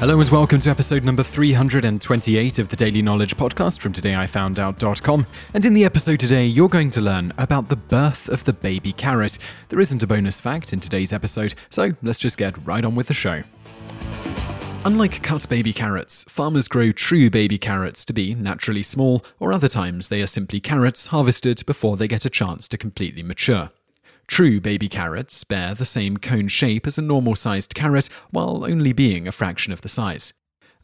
Hello and welcome to episode number 328 of the Daily Knowledge Podcast from todayifoundout.com. And in the episode today, you're going to learn about the birth of the baby carrot. There isn't a bonus fact in today's episode, so let's just get right on with the show. Unlike cut baby carrots, farmers grow true baby carrots to be naturally small, or other times they are simply carrots harvested before they get a chance to completely mature. True baby carrots bear the same cone shape as a normal sized carrot while only being a fraction of the size.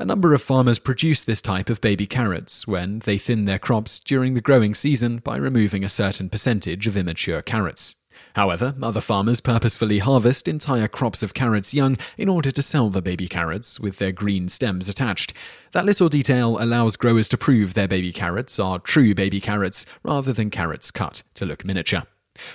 A number of farmers produce this type of baby carrots when they thin their crops during the growing season by removing a certain percentage of immature carrots. However, other farmers purposefully harvest entire crops of carrots young in order to sell the baby carrots with their green stems attached. That little detail allows growers to prove their baby carrots are true baby carrots rather than carrots cut to look miniature.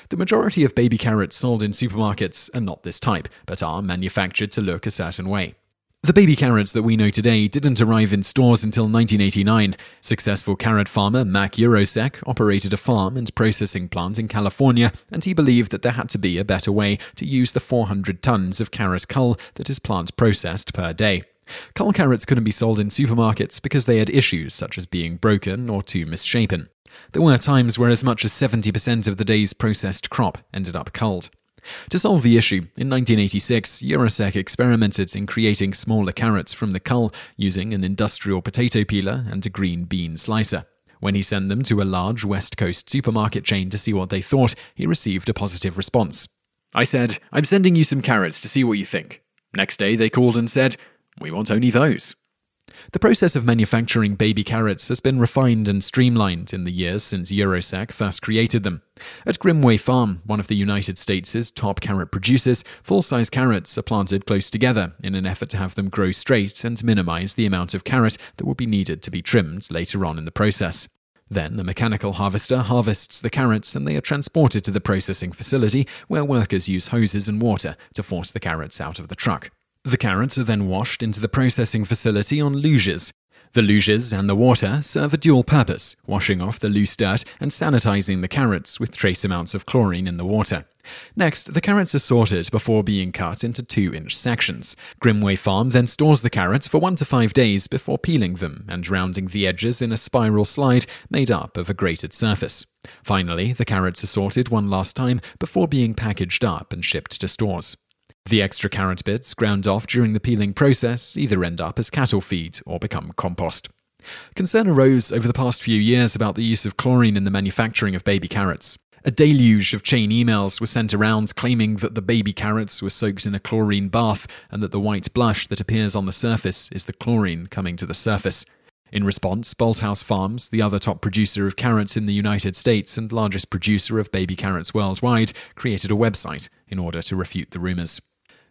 The majority of baby carrots sold in supermarkets are not this type, but are manufactured to look a certain way. The baby carrots that we know today didn't arrive in stores until 1989. Successful carrot farmer Mac Yurosek operated a farm and processing plant in California, and he believed that there had to be a better way to use the 400 tons of carrot cull that his plant processed per day. Cull carrots couldn't be sold in supermarkets because they had issues such as being broken or too misshapen. There were times where as much as 70% of the day's processed crop ended up culled. To solve the issue, in 1986, Yurosek experimented in creating smaller carrots from the cull using an industrial potato peeler and a green bean slicer. When he sent them to a large West Coast supermarket chain to see what they thought, he received a positive response. I said, I'm sending you some carrots to see what you think. Next day, they called and said, We want only those. The process of manufacturing baby carrots has been refined and streamlined in the years since Yurosek first created them. At Grimmway Farm, one of the United States' top carrot producers, full size carrots are planted close together in an effort to have them grow straight and minimize the amount of carrot that will be needed to be trimmed later on in the process. Then, a mechanical harvester harvests the carrots and they are transported to the processing facility where workers use hoses and water to force the carrots out of the truck. The carrots are then washed into the processing facility on luges. The luges and the water serve a dual purpose, washing off the loose dirt and sanitizing the carrots with trace amounts of chlorine in the water. Next, the carrots are sorted before being cut into 2 inch sections. Grimmway Farm then stores the carrots for 1 to 5 days before peeling them and rounding the edges in a spiral slide made up of a grated surface. Finally, the carrots are sorted one last time before being packaged up and shipped to stores. The extra carrot bits ground off during the peeling process either end up as cattle feed or become compost. Concern arose over the past few years about the use of chlorine in the manufacturing of baby carrots. A deluge of chain emails were sent around claiming that the baby carrots were soaked in a chlorine bath and that the white blush that appears on the surface is the chlorine coming to the surface. In response, Bolthouse Farms, the other top producer of carrots in the United States and largest producer of baby carrots worldwide, created a website in order to refute the rumours.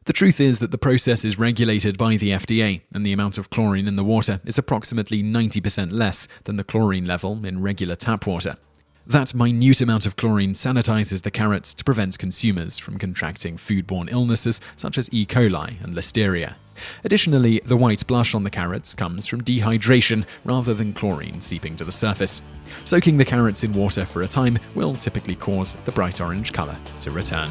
The truth is that the process is regulated by the FDA, and the amount of chlorine in the water is approximately 90% less than the chlorine level in regular tap water. That minute amount of chlorine sanitizes the carrots to prevent consumers from contracting foodborne illnesses such as E. coli and listeria. Additionally, the white blush on the carrots comes from dehydration rather than chlorine seeping to the surface. Soaking the carrots in water for a time will typically cause the bright orange color to return.